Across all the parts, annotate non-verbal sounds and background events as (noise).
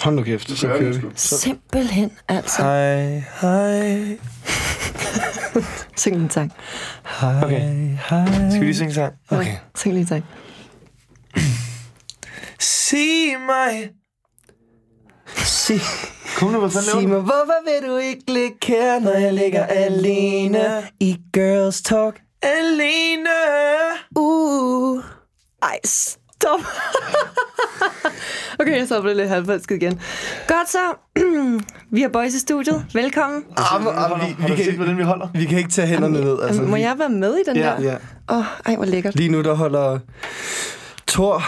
Hold nu kæft, så kører vi. Simpelthen, altså. Hej, hej. (laughs) Syng lige en sang. Hej, Okay. hej. Skal vi lige synge en sang? Okay. Syng lige en sang. (clears throat) Sig mig. Sig, Kom nu, hvad fanden sig mig, hvorfor vil du ikke ligge her, når jeg ligger alene i Girls Talk? Alene. Uh. Ej, stop. okay, jeg stopper lidt halvfalsket igen. Godt så. (clears throat) vi har boys i studiet. Velkommen. Ah, ah, Har vi, vi, du set, kan, hvordan vi holder? vi kan ikke tage hænderne ned. Altså, Må vi- jeg være med i den Ja. der? Ja. Åh, oh, ej, hvor lækkert. Lige nu, der holder Thor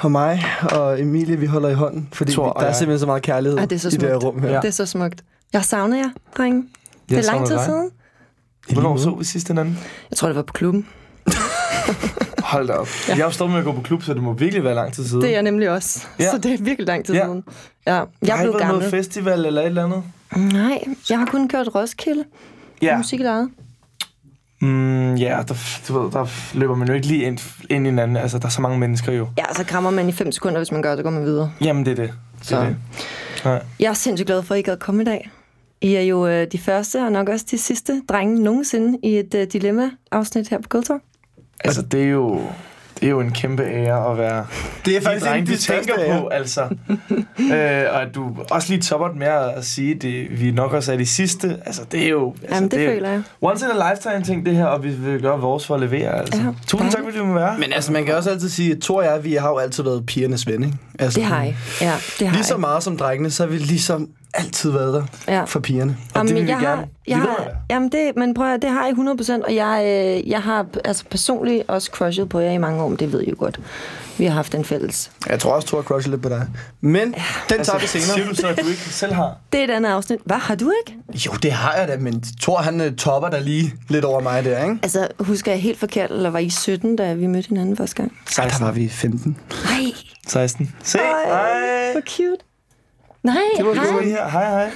og mig og Emilie, vi holder i hånden, fordi Thor vi, der er jeg. simpelthen så meget kærlighed Ej, det er så i det her rum her. Ja. Det er så smukt. Jeg har savnet jer, drenge. Det er lang tid dig. siden. Hvornår så vi sidst hinanden? Jeg tror, det var på klubben. (laughs) Hold da op. Ja. Jeg har jo stoppet med at gå på klub, så det må virkelig være lang tid siden. Det er jeg nemlig også. Ja. Så det er virkelig lang tid Ja. siden. Ja, jeg jeg har ikke været noget festival eller et eller andet. Nej, jeg har kun kørt Roskilde. Ja. Musik i eget. Mm, ja, der, du ved, der løber man jo ikke lige ind, ind i hinanden. Altså, der er så mange mennesker jo. Ja, så krammer man i 5 sekunder, hvis man gør det, går man videre. Jamen, det er det. det, Så. er det. Ja. Jeg er sindssygt glad for, at I gad komme i dag. I er jo øh, de første, og nok også de sidste drenge nogensinde i et øh, dilemma-afsnit her på Talk. Altså, det er jo... Det er jo en kæmpe ære at være Det er de faktisk drenge, en du de tænker ærer. på, altså. øh, og at du også lige topper det med at sige, at vi nok også er de sidste. Altså, det er jo... Altså, Jamen, det er jo føler jeg. Once in a lifetime ting, det her, og vi vil gøre vores for at levere, altså. Ja, Tusind tak, fordi du må være. Men altså, man kan også altid sige, at Thor og jeg, vi har jo altid været pigernes ven, ikke? Altså, Det har I. Ja, det har Lige så meget som drengene, så har vi ligesom altid været der Ja. for pigerne. Og det vil vi jeg gerne har, jeg blive ved har, jamen det, men prøv at, det har I 100%, og jeg, øh, jeg har altså personligt også crushet på jer i mange år, men det ved I jo godt. Vi har haft en fælles. Jeg tror også, Thor crusher lidt på dig. Men den tager vi Altså, Siger senere. du så, at du ikke selv har? Det er et andet afsnit. Hvad, har du ikke? Jo, det har jeg da, men Thor han øh, topper der lige lidt over mig der, ikke? Altså, husker jeg helt forkert, eller var I 17, da vi mødte hinanden første gang? Ej, der var vi 15. Nej, 16. Se, Ej, hej. hvor cute. Nej, Det var hej. du her. Hej, hej.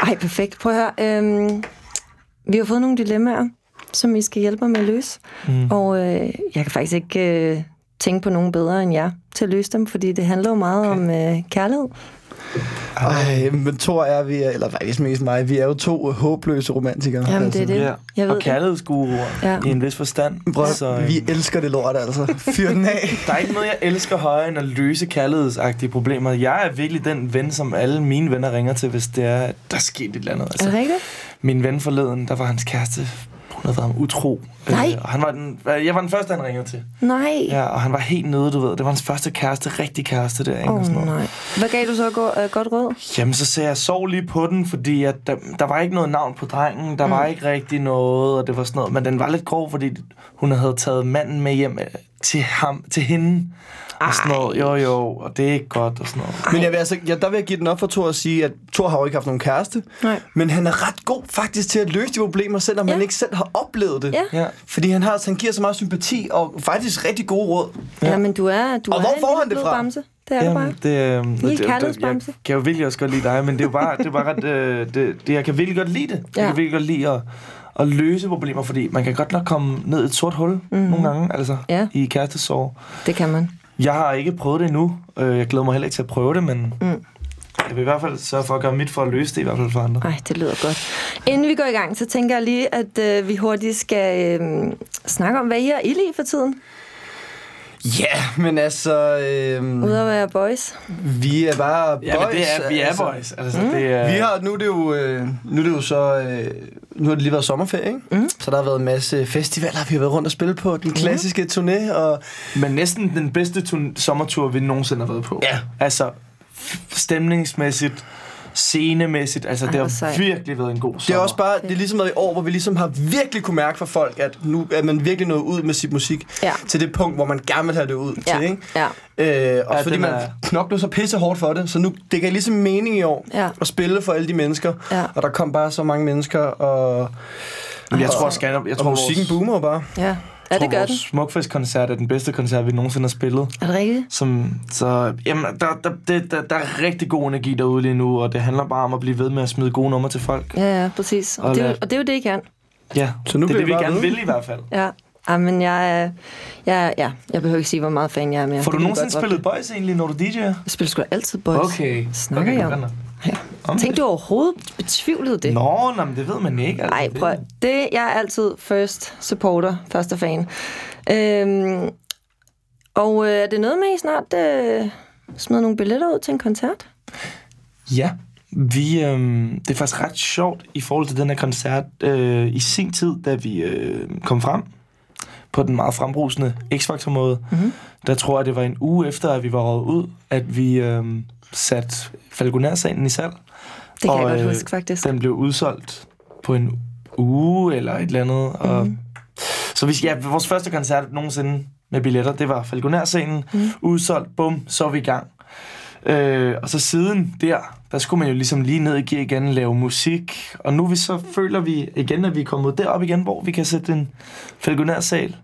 (laughs) Ej, perfekt. Prøv at høre. Øhm, vi har fået nogle dilemmaer, som I skal hjælpe mig med at løse. Mm. Og øh, jeg kan faktisk ikke øh, tænke på nogen bedre end jer til at løse dem, fordi det handler jo meget okay. om øh, kærlighed. Ej, men Thor er vi, er- eller faktisk mest mig, vi er jo to håbløse romantikere. Jamen, det er det. Ja. Jeg ved og kærlighedsguruer Ja. i en vis forstand. Prøv, så, så, øh, vi elsker det lort, altså. Fyr den af. (laughs) Der er ikke noget, jeg elsker højere end at løse kærlighedsagtige problemer. Jeg er virkelig den ven, som alle mine venner ringer til, hvis det er, at der er sket et eller andet. Er Altså, det rigtigt? min ven forleden, der var hans kæreste, hun havde været ham utro. Nej. Øh, og han var den, jeg var den første, han ringede til. Nej. Ja, og han var helt nede, du ved. Det var hans første kæreste, rigtig kæreste der, ikke? Åh, og sådan oh, noget. nej. Hvad gav du så go- øh, godt råd? Jamen, så sagde jeg, sov lige på den, fordi at der, der var ikke noget navn på drengen, der mm. var ikke rigtig noget, og det var sådan noget. Men den var lidt grov, fordi hun havde taget manden med hjem øh, til, ham, til hende. Og sådan noget. Jo, jo, og det er ikke godt, og sådan noget. Men jeg vil altså, ja, der vil jeg give den op for Thor at sige, at Thor har jo ikke haft nogen kæreste. Nej. Men han er ret god faktisk til at løse de problemer, selvom Ja. han ikke selv har oplevet det. Ja. Ja. Fordi han, har, han giver så meget sympati og faktisk rigtig gode råd. Ja. Jamen, du er, du Og er hvor får han det fra? Bamse. Det er bare. det, øh, det, det, kærlighedsbamse. jeg kan jo virkelig også godt lide dig, men det er jo bare, det er bare ret, øh, det, det, jeg kan virkelig godt lide det. Jeg Ja. kan virkelig godt lide at, at løse problemer, fordi man kan godt nok komme ned i et sort hul mm-hmm. nogle gange, altså Ja. i kærestesorg. Det kan man. Jeg har ikke prøvet det endnu. Øh, Jeg glæder mig heller ikke til at prøve det, men Mm. jeg vil i hvert fald sørge for at gøre mit for at løse det, i hvert fald for andre. Ej, det lyder godt. Inden vi går i gang, så tænker jeg lige, at øh, vi hurtigt skal øh, snakke om, hvad I har ild i for tiden. Ja, men altså... Øh, Ude at være boys. vi er bare boys. Ja, men det er, vi er altså. boys. Altså, mm. det er, Vi har, nu er det jo, øh, nu er det jo så, øh, nu har det lige været sommerferie, ikke? Mm. Så der har været en masse festivaler, vi har været rundt og spille på. Den klassiske turné, og Men næsten den bedste tur- sommertur, vi nogensinde har været på. Ja. Altså, stemningsmæssigt, scenemæssigt. Altså, det har virkelig været en god sommer. det er også bare, det er ligesom været i år, hvor vi ligesom har virkelig kunne mærke for folk, at nu er man virkelig nået ud med sit musik Ja. til det punkt, hvor man gerne vil have det ud Ja, til, ikke? ja. Øh, også Ja, fordi man er- knokler så pisse hårdt for det, så nu, det gav ligesom mening i år Ja. at spille for alle de mennesker, Ja. og der kom bare så mange mennesker, og, Men jeg og- tror, skal, jeg og tror, musikken boomer bare. Ja, ja det gør den. Smukfest-koncert er den bedste koncert, vi nogensinde har spillet. Er det rigtigt? Som, så, jamen, der, der, det, der, der er rigtig god energi derude lige nu, og det handler bare om at blive ved med at smide gode numre til folk. Ja, ja, præcis. Og, Og det, er og det er jo det, I kan. Ja, Så nu det er bliver det, vi gerne ved. vil i hvert fald. Ja. Ja, men jeg, jeg, ja, jeg behøver ikke sige, hvor meget fan jeg er mere. Får du nogensinde spillet boys egentlig, når du DJ'er? Jeg spiller sgu altid boys. Okay. Snakker okay, jeg om. Ja. Om Tænkte det. du overhovedet betvivlede det? Nå, nå, men det ved man ikke. Altså. Nej, Det- prøv. Det, jeg er altid first supporter, første fan. Øhm, og øh, er det noget med, at I snart øh, smider nogle billetter ud til en koncert? Ja, vi, øhm, det er faktisk ret sjovt i forhold til den her koncert. Øh, I sin tid, da vi øh, kom frem på den meget frembrusende X-Factor-måde, mm-hmm. der tror jeg, det var en uge efter, at vi var røget ud, at vi øh, satte Falconer-sagen i salg. Det kan Og, jeg godt øh, huske, faktisk. Den blev udsolgt på en uge eller et eller andet. Og, Mhm. Så vi, ja, vores første koncert nogensinde med billetter, det var Falconer-scenen. Mm. Udsolgt, bum, så er vi i gang. Øh, og så siden der, der skulle man jo ligesom lige ned i gear igen, lave musik. Og nu vi så føler vi igen, at vi er kommet derop igen, hvor vi kan sætte en Falconer-sal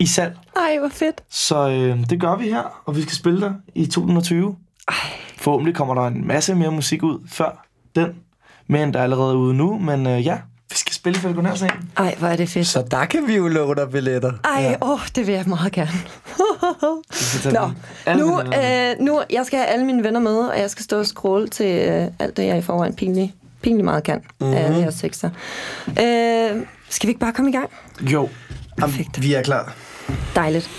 i salg. Ej, hvor fedt. Så øh, det gør vi her, og vi skal spille der i 2020. Ej. Forhåbentlig kommer der en masse mere musik ud før den, end der er allerede ude nu. Men øh, ja, vi skal spille Falconer-sagen. Ej, hvor er det fedt. Så der kan vi jo love dig billetter. Ej, ja. åh, det vil jeg meget gerne. Nå, nu, øh, nu, jeg skal have alle mine venner med, og jeg skal stå og scrolle til øh, alt det, jeg i forvejen pinlig, pinlig meget kan mm-hmm. af alle jeres tekster. Øh, skal vi ikke bare komme i gang? Jo, Perfekt. Vi er klar. Dejligt.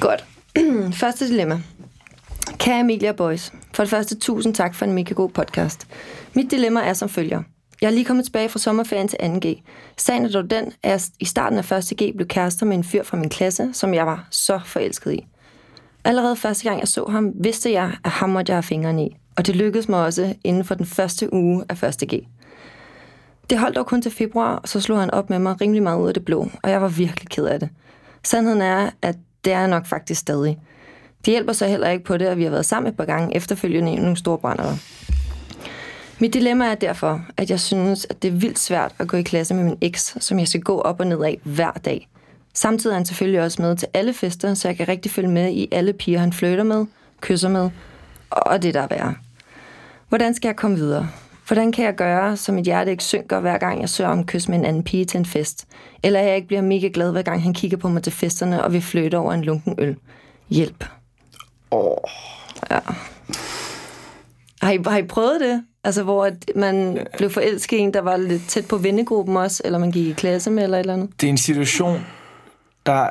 Godt. (clears throat) Første dilemma. Kære Emilia Boys, for det første tusind tak for en mega god podcast. Mit dilemma er som følger. Jeg er lige kommet tilbage fra sommerferien til 2G. Sagen er dog den, at jeg i starten af 1G blev kærester med en fyr fra min klasse, som jeg var så forelsket i. Allerede første gang jeg så ham, vidste jeg, at ham måtte jeg have fingrene i. Og det lykkedes mig også inden for den første uge af 1G. Det holdt dog kun til februar, og så slog han op med mig rimelig meget ud af det blå, og jeg var virkelig ked af det. Sandheden er, at det er jeg nok faktisk stadig. Det hjælper så heller ikke på det, at vi har været sammen et par gange efterfølgende i nogle store brændere. Mit dilemma er derfor, at jeg synes, at det er vildt svært at gå i klasse med min eks, som jeg skal gå op og ned af hver dag. Samtidig er han selvfølgelig også med til alle fester, så jeg kan rigtig følge med i alle piger, han flytter med, kysser med, og det der er værre. Hvordan skal jeg komme videre? Hvordan kan jeg gøre, så mit hjerte ikke synker, hver gang jeg søger om kys med en anden pige til en fest? Eller at jeg ikke bliver mega glad, hver gang han kigger på mig til festerne, og vi flytter over en lunken øl. Hjælp. Åh. Ja. Har I, har I prøvet det? Altså, hvor at man blev forelsket i en, der var lidt tæt på vennegruppen også, eller man gik i klasse med, eller et eller andet? det er en situation, der,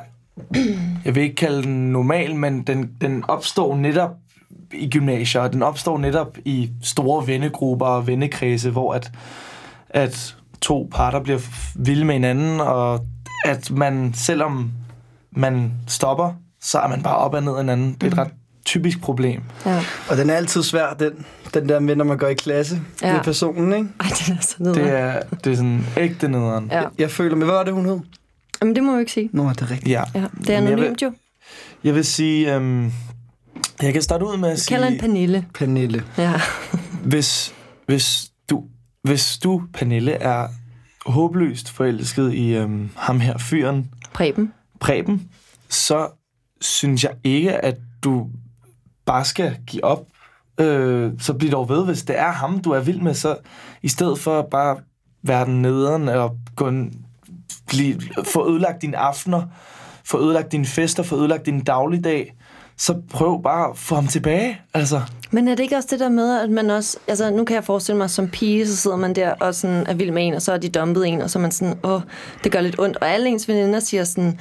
jeg vil ikke kalde den normal, men den, den opstår netop i gymnasier, og den opstår netop i store vennegrupper og vennekredse, hvor at, at to parter bliver vilde med hinanden, og at man, selvom man stopper, så er man bare op og ned hinanden. Det er et ret typisk problem. Ja. Og den er altid svær, den, den der med, når man går i klasse Ja. med personen, ikke? Ej, det er så nederen. Det er, det er sådan ægte nederen. Ja. Jeg føler med, hvad var det, hun hed? Jamen, det må jeg ikke sige. Nå, det er rigtigt. Ja. Ja, det er Men jeg anonymt jo. Jeg vil sige, øhm, jeg kan starte ud med at Jeg sige... kalder en Pernille. Pernille. Ja. hvis, hvis, du, hvis du, Pernille, er håbløst forelsket i øhm, ham her fyren, Preben. Preben, så synes jeg ikke, at du bare skal give op. Øh, så bliv dog ved, hvis det er ham, du er vild med, så i stedet for bare være den nederen og gå en, blive, få ødelagt dine aftener, få ødelagt dine fester, få ødelagt din dagligdag, så prøv bare at få ham tilbage. Altså, Men er det ikke også det der med, at man også... Altså, nu kan jeg forestille mig, som pige, så sidder man der og sådan er vild med en, og så er de dumpet en, og så er man sådan, åh, det gør lidt ondt. Og alle ens veninder siger sådan,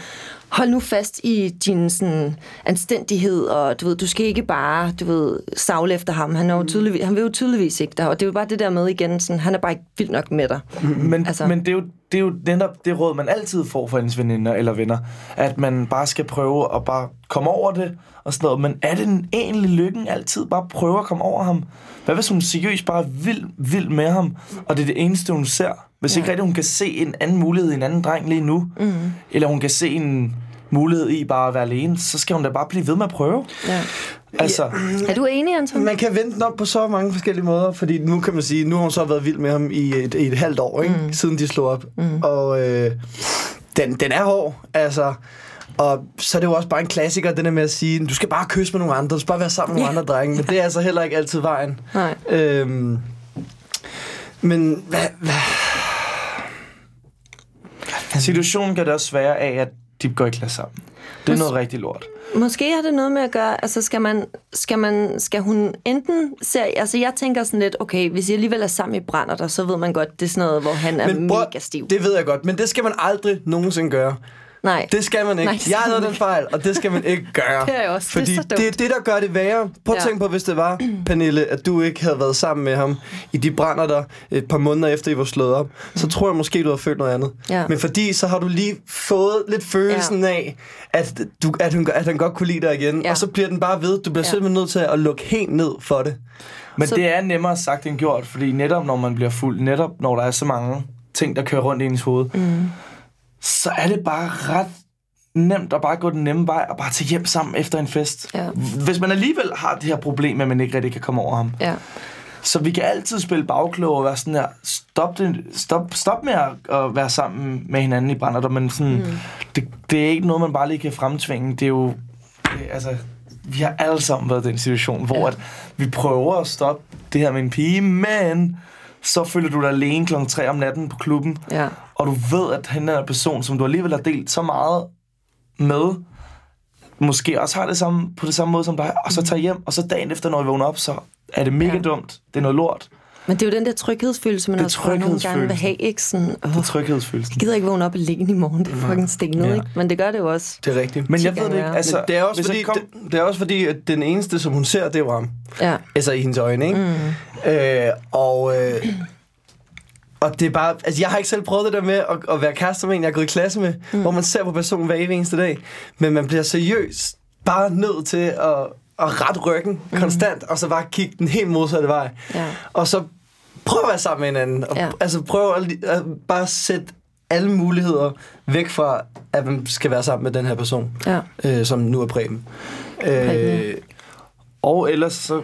hold nu fast i din sådan, anstændighed, og du ved, du skal ikke bare, du ved, savle efter ham. Han, er jo tydeligvis, han vil jo tydeligvis ikke dig, og det er jo bare det der med igen, sådan, han er bare ikke vild nok med dig. Men, Altså- altså. men det, er jo, det er jo netop det råd, man altid får fra ens veninder eller venner, at man bare skal prøve at bare komme over det og sådan noget. Men er det en egentlig lykken altid bare prøve at komme over ham? Hvad hvis hun seriøst bare er vild, vild med ham, og det er det eneste, hun ser? Hvis ja. ikke rigtig hun kan se en anden mulighed i en anden dreng lige nu, mm. eller hun kan se en mulighed i bare at være alene, så skal hun da bare blive ved med at prøve. Ja. Altså, Er du enig, Anton? Man kan vente den op på så mange forskellige måder, fordi nu kan man sige, nu har hun så været vild med ham i et, i et halvt år, ikke? Mm. siden de slog op. Mm. Og øh, den, den er hård, altså. Og så er det jo også bare en klassiker, den der med at sige, du skal bare kysse med nogle andre, du skal bare være sammen med nogle Ja. andre drenge, men det er altså heller ikke altid vejen. Nej. Øhm, men hvad, hvad, Situationen gør det også sværere af, at de går i klasse sammen. Det er noget rigtig lort. Måske har det noget med at gøre, altså skal man, skal man, skal hun enten se, altså jeg tænker sådan lidt, okay, hvis I alligevel er sammen i brænder der, så ved man godt, det er sådan noget, hvor han er bror, mega stiv. Det ved jeg godt, men det skal man aldrig nogensinde gøre. Nej. Det skal man ikke. Nej, jeg har den fejl, og det skal man ikke (laughs) gøre. Det er jeg også. Det er Fordi så det, er det, der gør det værre. Prøv at Ja. tænke på, hvis det var, Pernille, at du ikke havde været sammen med ham i de brænder der et par måneder efter, I var slået op, så tror jeg måske, du havde følt noget andet. Ja. Men fordi så har du lige fået lidt følelsen Ja. af, at, du, at, hun, at han godt kunne lide dig igen, Ja. og så bliver den bare ved. Du bliver Ja. simpelthen nødt til at lukke helt ned for det. Men så... det er nemmere sagt end gjort, fordi netop når man bliver fuld, netop når der er så mange ting, der kører rundt i ens hoved, mm. Så er det bare ret nemt at bare gå den nemme vej og bare tage hjem sammen efter en fest. Ja. Hvis man alligevel har det her problem med, at man ikke rigtig kan komme over ham. Ja. Så vi kan altid spille bagklog og være sådan her, stop, det, stop, stop med at, at være sammen med hinanden i brænder, men sådan, mm. det, det er ikke noget, man bare lige kan fremtvinge. Det er jo, det, altså, vi har alle sammen været i den situation, hvor ja. at vi prøver at stoppe det her med en pige, men så føler du dig alene kl. 3 om natten på klubben, Ja. Og du ved, at han er en person, som du alligevel har delt så meget med, måske også har det samme, på det samme måde som dig, og så tager hjem, og så dagen efter, når vi vågner op, så er det mega Ja. dumt. Det er noget lort. Men det er jo den der tryghedsfølelse, man Det også nogle gange vil have, ikke? Sådan, åh, Det er tryghedsfølelsen. jeg gider ikke vågne op alene i morgen, det er fucking stenet, Ja. ikke? Men det gør det jo også. Det er rigtigt. Men jeg ved det ikke. Altså, Men det er også fordi, jeg kom, det, det er også fordi, at den eneste, som hun ser, det er jo ham. Ja. Altså i hendes øjne, ikke? Mm. Øh, og, øh, og det er bare... Altså, jeg har ikke selv prøvet det der med at, at være kærester med en, jeg har gået i klasse med, mm. hvor man ser på personen hver evig eneste dag. Men man bliver seriøst bare nødt til at, at rette ryggen mm. konstant, og så bare kigge den helt modsatte vej. Ja. Og så prøv at være sammen med hinanden. Og, Ja. Altså prøv at, at bare sætte alle muligheder væk fra, at man skal være sammen med den her person, Ja. øh, som nu er Preben. Øh, og ellers så,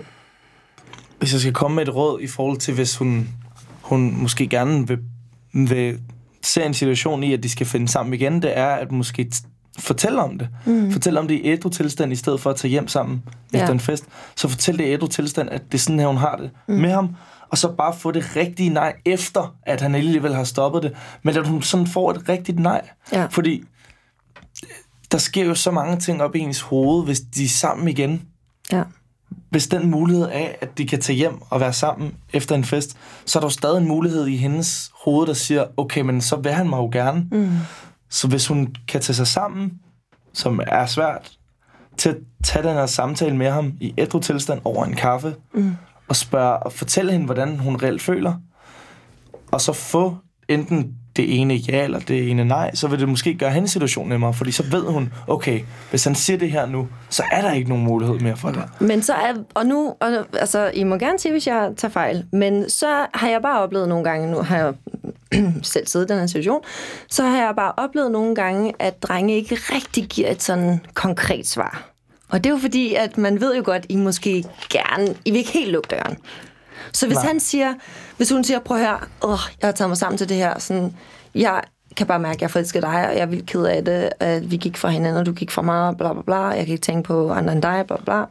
hvis jeg skal komme med et råd i forhold til, hvis hun, hun måske gerne vil, vil se en situation i, at de skal finde sammen igen, det er at måske fortælle om det. Mm. Fortæl om det i ædru tilstand, i stedet for at tage hjem sammen ja. efter en fest. Så fortæl det i ædru tilstand, at det er sådan her, hun har det mm. med ham. Og så bare få det rigtige nej, efter at han alligevel har stoppet det. Men at hun sådan får et rigtigt nej. Ja. Fordi der sker jo så mange ting op i ens hoved, hvis de er sammen igen. Ja. Hvis den mulighed er, at de kan tage hjem og være sammen efter en fest, så er der jo stadig en mulighed i hendes hoved, der siger, okay, men så vil han mig jo gerne. Mm. Så hvis hun kan tage sig sammen, som er svært, til at tage den her samtale med ham i ædru tilstand over en kaffe, mm. og spørge og fortælle hende, hvordan hun reelt føler, og så få enten det ene ja eller det ene nej, så vil det måske gøre hendes situation nemmere, fordi så ved hun, okay, hvis han siger det her nu, så er der ikke nogen mulighed mere for det. Men så er, og nu, og, altså, I må gerne sige, hvis jeg tager fejl, men så har jeg bare oplevet nogle gange, nu har jeg (clears throat) selv siddet i den her situation, så har jeg bare oplevet nogle gange, at drenge ikke rigtig giver et sådan konkret svar. Og det er jo fordi, at man ved jo godt, I måske gerne, I vil ikke helt lukke døren. Så hvis Nej. han siger, hvis hun siger, prøv her, åh, jeg har taget mig sammen til det her, sådan, jeg kan bare mærke, at jeg forelsker dig, og jeg er vildt ked af det, at vi gik fra hinanden, og du gik fra mig, bla bla bla, jeg kan ikke tænke på andre end dig, bla bla.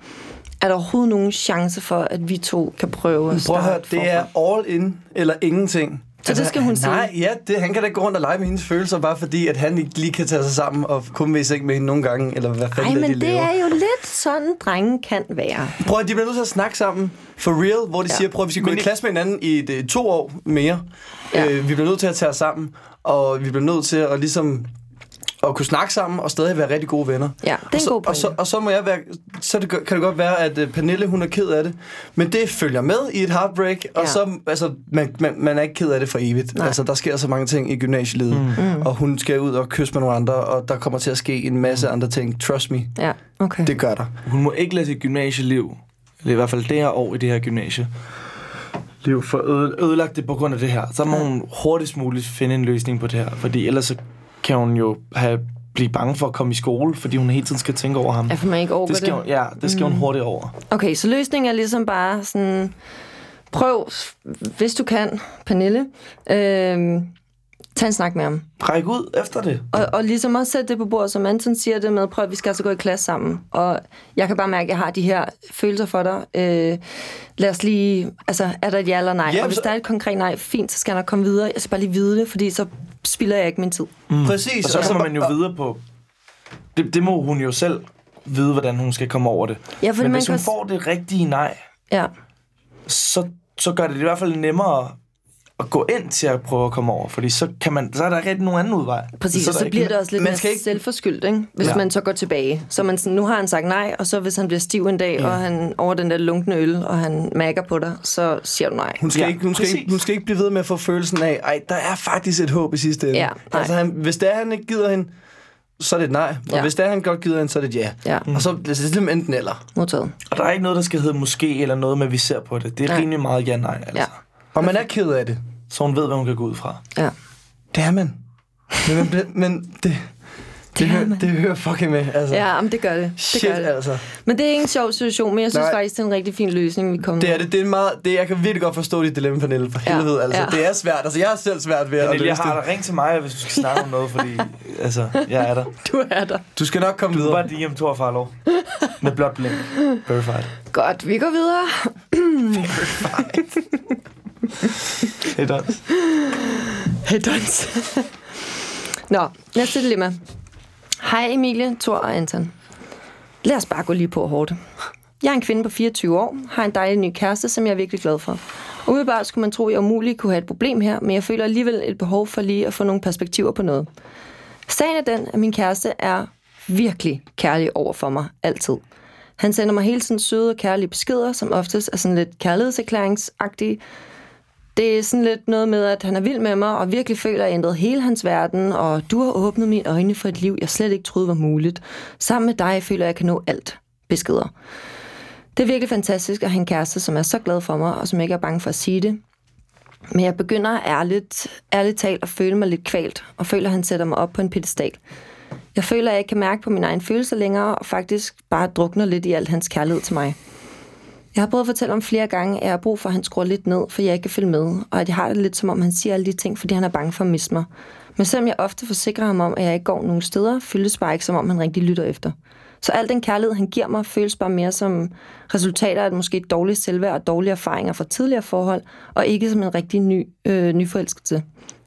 Er der overhovedet nogen chance for, at vi to kan prøve at Prøv at høre, det er all in eller ingenting. Altså, Så det skal hun sige? Nej, ja, det, han kan da ikke gå rundt og lege med hendes følelser, bare fordi, at han ikke lige kan tage sig sammen og kun vil ikke med hende nogle gange, eller hvad fanden Ej, det, men de det laver. er jo lidt sådan, drenge kan være. Prøv at de bliver nødt til at snakke sammen, for real, hvor de ja. siger, prøv at vi skal gå Men i det- klasse med hinanden i et, øh, to år mere. Ja. Øh, vi bliver nødt til at tage os sammen, og vi bliver nødt til at ligesom at kunne snakke sammen og stadig være rigtig gode venner. Ja, det er og en så, god og så, og så må jeg være, så det, kan det godt være, at uh, Pernille, hun er ked af det, men det følger med i et heartbreak, og Ja. så, altså, man, man, man er ikke ked af det for evigt. Nej. Altså, der sker så mange ting i gymnasielivet, mm. og hun skal ud og kysse med nogle andre, og der kommer til at ske en masse andre ting. Trust me, Ja, okay. det gør der. Hun må ikke lade sit gymnasieliv, eller i hvert fald det her år i det her gymnasie, liv for øde, ødelagt det på grund af det her. Så må hun hurtigst muligt finde en løsning på det her, fordi ellers så kan hun jo have, blive bange for at komme i skole, fordi hun hele tiden skal tænke over ham. Ja, for man ikke overgår Det skal, det. hun, ja, det skal mm. hun hurtigt over. Okay, så løsningen er ligesom bare sådan, prøv, hvis du kan, Pernille, øh, Tag en snak med ham. Ræk ud efter det. Og, og ligesom også sætte det på bordet, som Anton siger det med, prøv at vi skal altså gå i klasse sammen. Og jeg kan bare mærke, at jeg har de her følelser for dig. Øh, lad os lige, altså er der et ja eller nej? Ja, og hvis så- der er et konkret nej, fint, så skal jeg nok komme videre. Jeg skal bare lige vide det, fordi så spilder jeg ikke min tid. Mm. Præcis. Og så kommer man jo videre på... Det, det må hun jo selv vide, hvordan hun skal komme over det. Ja, Men man hvis hun kan- får det rigtige nej, Ja, så, så gør det det i hvert fald nemmere at gå ind til at prøve at komme over. Fordi så, kan man, så er der ikke rigtig nogen anden udvej. præcis. er Og så ikke- bliver det også lidt man mere skal ikke- selvforskyldt, ikke? hvis Ja. ja. man så går tilbage. Så man sådan, nu har han sagt nej, og så hvis han bliver stiv en dag, ja. og han over den der lunkne øl, og han mærker på dig, så siger du nej. Hun skal, Ja, ikke, hun, skal præcis. ikke, hun skal ikke blive ved med at få følelsen af, ej, der er faktisk et håb i sidste ende. Ja, nej. altså, han, hvis det er, han ikke gider hende, så er det et nej. Og Ja. hvis det er, han godt gider hende, så er det et ja. Ja. Og så det er simpelthen enten eller. Modtaget. Og der er ikke noget, der skal hedde måske, eller noget med, at vi ser på det. Det er Nej. rimelig meget ja-nej, altså. Ja. Og man er ked af det. Så hun ved, hvad hun kan gå ud fra. Ja. Det er man. Men, man bliver, men det, det, det, er hører, det hører fucking med. Altså. Ja, men det gør det. det Shit, gør det. altså. Men det er ikke en sjov situation, men jeg synes Nej. faktisk, det er en rigtig fin løsning, vi kommer Det er det. det er meget, det, jeg kan virkelig godt forstå dit dilemma, Pernille, for Ja, helvede. Altså, ja. Det er svært. Altså, jeg har selv svært ved at Pernille, jeg løse har det. Ring til mig, hvis du skal snakke om noget, fordi (laughs) altså, jeg er der. Du er der. Du skal nok komme Du er videre. bare DM Thor Farlov. Med blot blink. (laughs) Verified. Godt, vi går videre. (clears throat) Hey, (laughs) Dons. Hey, Dons. Nå, næste dilemma. Hej Emilie, Thor og Anton. Lad os bare gå lige på hårdt. Jeg er en kvinde på 24 år, har en dejlig ny kæreste, som jeg er virkelig glad for. Umiddelbart skulle man tro, at jeg umuligt kunne have et problem her, men jeg føler alligevel et behov for lige at få nogle perspektiver på noget. Sagen er den, at min kæreste er virkelig kærlig over for mig, altid. Han sender mig hele tiden søde og kærlige beskeder, som oftest er sådan lidt kærlighedserklæringsagtige, det er sådan lidt noget med, at han er vild med mig, og virkelig føler, at jeg ændret hele hans verden, og du har åbnet mine øjne for et liv, jeg slet ikke troede var muligt. Sammen med dig føler jeg, at jeg kan nå alt. Beskeder. Det er virkelig fantastisk at have en kæreste, som er så glad for mig, og som ikke er bange for at sige det. Men jeg begynder ærligt, ærligt talt at føle mig lidt kvalt, og føler, at han sætter mig op på en pedestal. Jeg føler, at jeg ikke kan mærke på mine egne følelser længere, og faktisk bare drukner lidt i alt hans kærlighed til mig. Jeg har prøvet at fortælle om flere gange, at jeg har brug for, at han skruer lidt ned, for jeg ikke kan følge med, og at jeg har det lidt som om, han siger alle de ting, fordi han er bange for at miste mig. Men selvom jeg ofte forsikrer ham om, at jeg ikke går nogen steder, føles bare ikke som om, han rigtig lytter efter. Så al den kærlighed, han giver mig, føles bare mere som resultater af et måske dårligt selvværd og dårlige erfaringer fra tidligere forhold, og ikke som en rigtig ny, øh, nyforelskelse.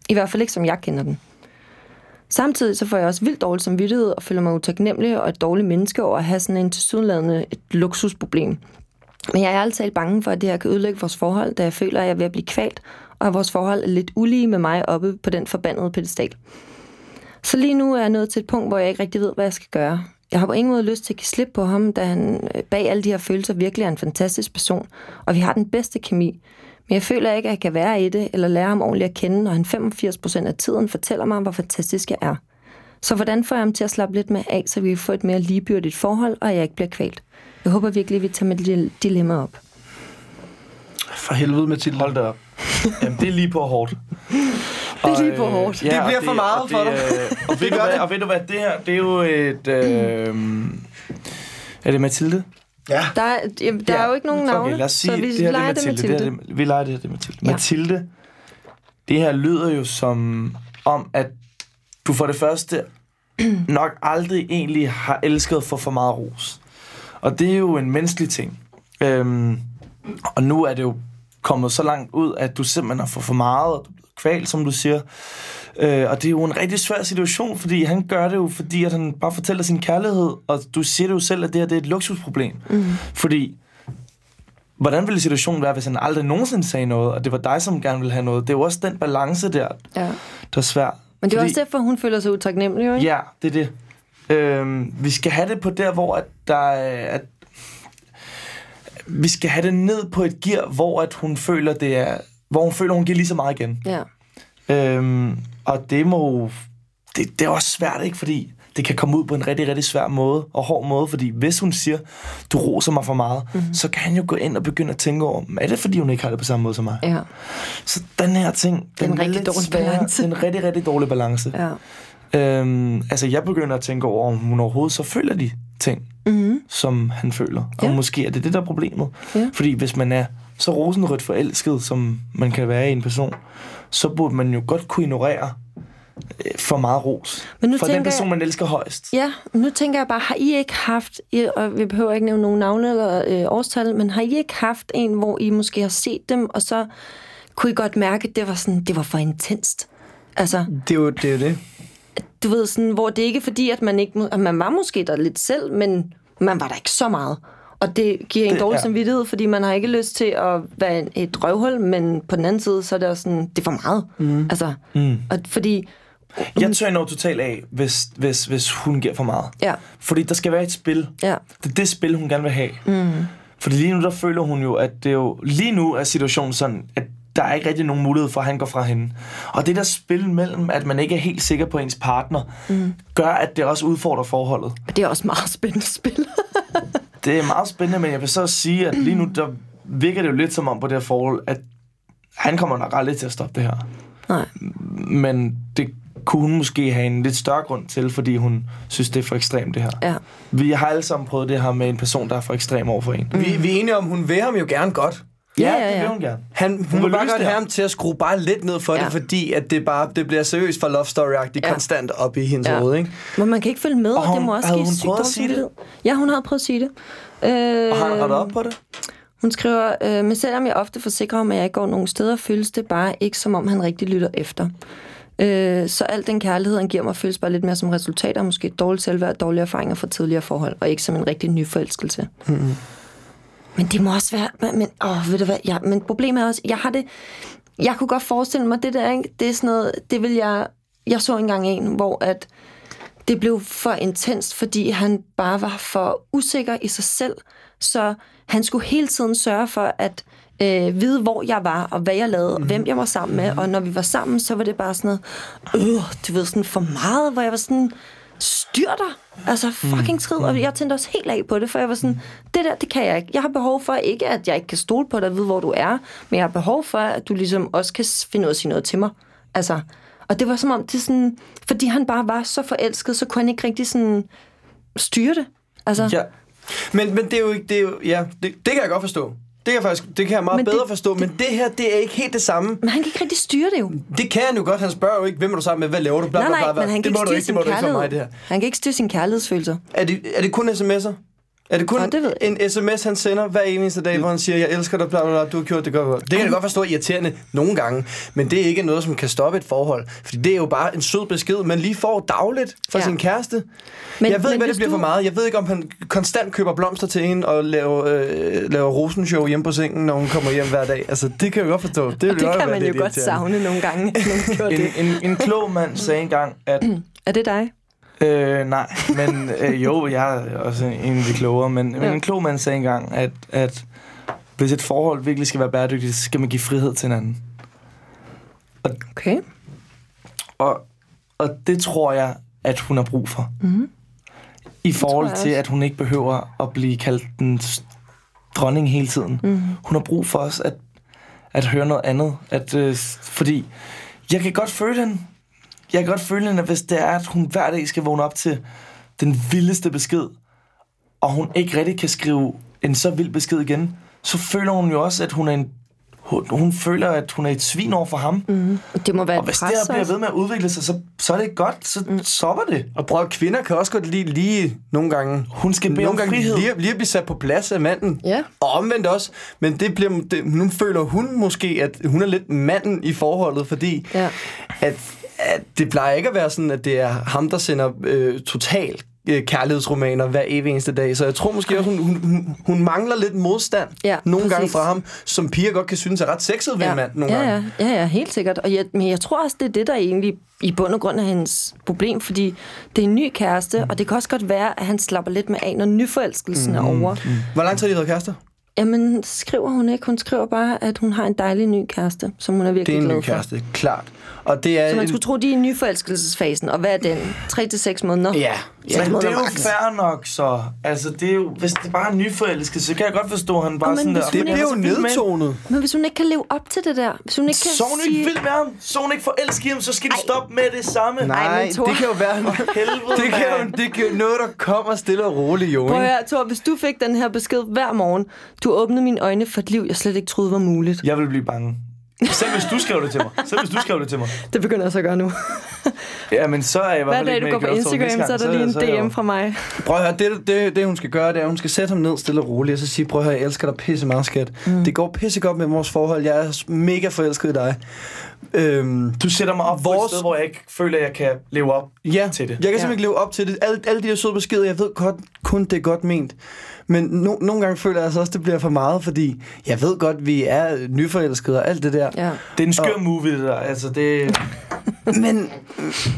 I hvert fald ikke, som jeg kender den. Samtidig så får jeg også vildt dårlig samvittighed og føler mig utaknemmelig og et dårligt menneske over at have sådan en tilsyneladende et luksusproblem. Men jeg er altså talt bange for, at det her kan ødelægge vores forhold, da jeg føler, at jeg er ved at blive kvalt, og at vores forhold er lidt ulige med mig oppe på den forbandede pedestal. Så lige nu er jeg nået til et punkt, hvor jeg ikke rigtig ved, hvad jeg skal gøre. Jeg har på ingen måde lyst til at give slip på ham, da han øh, bag alle de her følelser virkelig er en fantastisk person, og vi har den bedste kemi. Men jeg føler ikke, at jeg kan være i det, eller lære ham ordentligt at kende, når han 85% af tiden fortæller mig, hvor fantastisk jeg er. Så hvordan får jeg ham til at slappe lidt mere af, så vi kan få et mere ligebyrdigt forhold, og jeg ikke bliver kvalt? Jeg håber virkelig, at vi tager mit dil- dilemma op. For helvede, Mathilde. Hold da op. Jamen, det er lige på hårdt. (laughs) Det er Og, lige på øh, hårdt. Det bliver og for meget og for det, dig. øh, (laughs) Og ved, Det du gør hvad, det. og ved du hvad, det her, det er jo et... Øh, er det Mathilde? Ja. Der er, jamen, der Ja, er jo ikke nogen navne, Okay, lad os sige, så vi det her leger det er det Mathilde. Mathilde. Det her, det, vi leger det her, det er Mathilde. Ja. Mathilde, det her lyder jo som om, at du for det første nok aldrig egentlig har elsket for for meget ros. Og det er jo en menneskelig ting. Øhm, og nu er det jo kommet så langt ud, at du simpelthen har fået for meget, og du er kvalt, som du siger. Øh, og det er jo en rigtig svær situation, fordi han gør det jo, fordi at han bare fortæller sin kærlighed, og du siger det jo selv, at det her det er et luksusproblem. Mm. Fordi hvordan ville situationen være, hvis han aldrig nogensinde sagde noget, og det var dig, som gerne ville have noget? Det er jo også den balance der, Ja. der er svær. Men det er Fordi- også derfor, hun føler sig utaknemmelig, jo, ikke? Ja, det er det. Øhm, vi skal have det på der, hvor at der er... At vi skal have det ned på et gear, hvor at hun føler, det er... Hvor hun føler, hun giver lige så meget igen. Ja. Øhm, og det må... Det, det er også svært, ikke? Fordi det kan komme ud på en rigtig, rigtig svær måde og hård måde, fordi hvis hun siger, du roser mig for meget, Mhm. mm-hmm. så kan han jo gå ind og begynde at tænke over, er det fordi, hun ikke har det på samme måde som mig? ja. Så den her ting, den en rigtig lidt dårlig sværere. balance. Er en rigtig, rigtig dårlig balance. ja. Øhm, altså, jeg begynder at tænke over, om hun overhovedet så føler de ting, Mm-hmm. som han føler. Og Ja. måske er det det, der er problemet. Ja. Fordi hvis man er så rosenrødt forelsket, som man kan være i en person, så burde man jo godt kunne ignorere øh, for meget ros. Men nu for den person, man elsker højst. Ja, nu tænker jeg bare, har I ikke haft, og vi behøver ikke nævne nogen navne eller øh, årstal, men har I ikke haft en, hvor I måske har set dem, og så kunne I godt mærke, at det var, sådan, det var for intenst? Altså, Det er jo det. Er jo det. Du ved, sådan, hvor det ikke er fordi, at man ikke... At man var måske der lidt selv, men man var der ikke så meget. Og det giver en Det- dårlig ja. samvittighed, fordi man har ikke lyst til at være et røvhul, men på den anden side, så er det også sådan, det er for meget. Mm. Altså, mm. Og fordi... Jeg tør noget totalt af, hvis, hvis, hvis hun giver for meget. Ja, Fordi der skal være et spil. ja, Det er det spil, hun gerne vil have. Mm. Fordi lige nu, der føler hun jo, at det er jo... Lige nu er situationen sådan, at der er ikke rigtig nogen mulighed for, at han går fra hende. Og det der spil mellem, at man ikke er helt sikker på ens partner, mm. gør, at det også udfordrer forholdet. det er også meget spændende spil. (laughs) Det er meget spændende, men jeg vil så sige, at lige nu, der virker det jo lidt som om på det her forhold, at han kommer nok aldrig til at stoppe det her. Nej. Men det kunne hun måske have en lidt større grund til, fordi hun synes, det er for ekstremt, det her. Ja. Vi har alle sammen prøvet det her med en person, der er for ekstrem over for en. Vi, vi er enige om, hun vil ham jo gerne godt. Ja, ja, det ja. vil hun gerne. Han, hun, vil vil bare godt det have her. ham til at skrue bare lidt ned for Ja. det, fordi at det, bare, det bliver seriøst for love story-agtigt Ja. konstant op i hendes Ja. hoved, ikke? Men man kan ikke følge med, og, Og og det hun- må også give hun sygt at sige det? Ja, hun havde prøvet at sige det. Øh, Og har han rettet op på det? Hun skriver, øh, men selvom jeg ofte forsikrer om, at jeg ikke går nogen steder, føles det bare ikke, som om han rigtig lytter efter. Øh, så al den kærlighed, han giver mig, føles bare lidt mere som resultat af måske et dårligt selvværd, dårlige erfaringer fra tidligere forhold, og ikke som en rigtig ny forelskelse. Mm-hmm. Men det må også være... Men, men, åh, ved du hvad? Ja, men problemet er også, jeg har det... Jeg kunne godt forestille mig, det der, ikke? det er sådan noget... Det vil jeg... Jeg så engang en, hvor at det blev for intenst, fordi han bare var for usikker i sig selv. Så han skulle hele tiden sørge for at øh, vide, hvor jeg var, og hvad jeg lavede, og hvem jeg var sammen med. Og når vi var sammen, så var det bare sådan noget, øh, du ved, sådan for meget, hvor jeg var sådan, styr dig. Altså fucking skrid. Og jeg tændte også helt af på det, for jeg var sådan, det der, det kan jeg ikke. Jeg har behov for, ikke at jeg ikke kan stole på dig og vide, hvor du er, men jeg har behov for, at du ligesom også kan finde ud af at sige noget til mig. Altså, og det var som om, det sådan, fordi han bare var så forelsket, så kunne han ikke rigtig sådan styre det. Altså, Ja. Men, men det er jo ikke... Det er jo, ja, det, det kan jeg godt forstå. Det kan jeg faktisk det kan jeg meget Men men det- bedre forstå, men det her, det er ikke helt det samme. Men han kan ikke rigtig styre det jo. Det kan han jo godt. Han spørger jo ikke, hvem er du sammen med, hvad laver du? Bla, nej, bla, nej, bla, men han kan det ikke du styre ikke, det sin du ikke for mig, det kærlighed. her. Han kan ikke styre sin kærlighedsfølelser. Er det, er det kun sms'er? Er det kun Nå, det ved jeg en sms, han sender hver eneste dag, hvor han siger, jeg elsker dig, bla, bla, bla, du har gjort det godt. Det kan jeg godt forstå er irriterende nogle gange, men det er ikke noget, som kan stoppe et forhold. Fordi det er jo bare en sød besked, man lige får dagligt fra Ja. sin kæreste. Men- jeg ved men ikke, hvad det bliver du- for meget. Jeg ved ikke, om han konstant køber blomster til hende og laver, øh, laver rosenshow hjemme på sengen, når hun kommer hjem hver dag. Altså, det kan jeg godt forstå. Det, Det kan man jo godt savne nogle gange. (laughs) En, en, en klog mand sagde engang, at... (clears throat) Er det dig? Øh, nej, men øh, jo, jeg er også en af de klogere, men, ja. men en klog mand sagde engang, at, at hvis et forhold virkelig skal være bæredygtigt, så skal man give frihed til hinanden. Okay. Og, og det tror jeg, at hun har brug for. Mhm. I forhold til, at hun ikke behøver at blive kaldt den dronning hele tiden. Mhm. Hun har brug for os at, at høre noget andet. At, øh, fordi jeg kan godt føle hende. Jeg kan godt føle hende, at hvis det er, at hun hver dag skal vågne op til den vildeste besked, og hun ikke rigtig kan skrive en så vild besked igen, så føler hun jo også, at hun er en hun, hun føler, at hun er et svin over for ham. Mm. Det må være Og hvis det her bliver ved med at udvikle sig, så, så er det ikke godt. Så mm. stopper det. Og prøv, kvinder kan også godt lige, lige nogle gange... Hun skal bede om nogle gange frihed. lige, lige at blive sat på plads af manden. Ja. Og omvendt også. Men det bliver, det, nu føler hun måske, at hun er lidt manden i forholdet, fordi Ja. at det plejer ikke at være sådan, at det er ham, der sender øh, total øh, kærlighedsromaner hver evig eneste dag. Så jeg tror måske også, hun, hun, hun, mangler lidt modstand Ja, nogle gange præcis. fra ham, som piger godt kan synes er ret sexet ved ja. en mand nogle ja, gange. ja, ja, ja, helt sikkert. Og jeg, men jeg tror også, det er det, der egentlig i bund og grund er hendes problem, fordi det er en ny kæreste, og det kan også godt være, at han slapper lidt med af, når nyforelskelsen Mhm. er over. Hvor lang tid har de været kærester? Jamen, skriver hun ikke. Hun skriver bare, at hun har en dejlig ny kæreste, som hun er Det virkelig er en glad ny for. kæreste, klart. Og det er Så man skulle tro, de er i nyforelskelsesfasen. Og hvad er den? 3-6 måneder? Ja, Ja, men det er jo fair nok, så. Altså, det er jo, hvis det bare er nyforelsket, så kan jeg godt forstå, at han bare men sådan hvis der... det bliver jo nedtonet. Men hvis hun ikke kan leve op til det der, hvis hun ikke kan Så hun sige... ikke vild med ham. Så hun ikke forelsket i ham, så skal de Ej. stoppe med det samme. Ej, Nej, men Thor- det kan jo være... (laughs) helvede, det, kan jo, det kan jo noget, der kommer stille og roligt, jo. Prøv at høre, Thor, hvis du fik den her besked hver morgen, du åbnede mine øjne for et liv, jeg slet ikke troede var muligt. Jeg vil blive bange. Selv hvis du skrev det til mig. Selv hvis du skrev det til mig. Det begynder jeg så at gøre nu. Ja, men så er jeg i hvert Hver fald dag ikke du med går på Instagram, næste så er gang, der lige en jeg jo- DM fra mig. Prøv at høre, det, det, det hun skal gøre, det er, at hun skal sætte ham ned stille og roligt, og så sige, prøv at høre, jeg elsker dig pisse meget, skat. Mm. Det går pisse godt med vores forhold, jeg er mega forelsket i dig. Øhm, Du sætter mig op Vores... på et sted, hvor jeg ikke føler, at jeg kan leve op ja, til det. jeg kan simpelthen ikke leve op til det. Alle, alle de her søde beskeder, jeg ved godt, kun det er godt ment. Men no, nogle gange føler jeg altså også, at det bliver for meget, fordi jeg ved godt, vi er nyforelskede og alt det der. Ja. Det er en skør Og- movie, det der. Altså, det... (laughs) Men,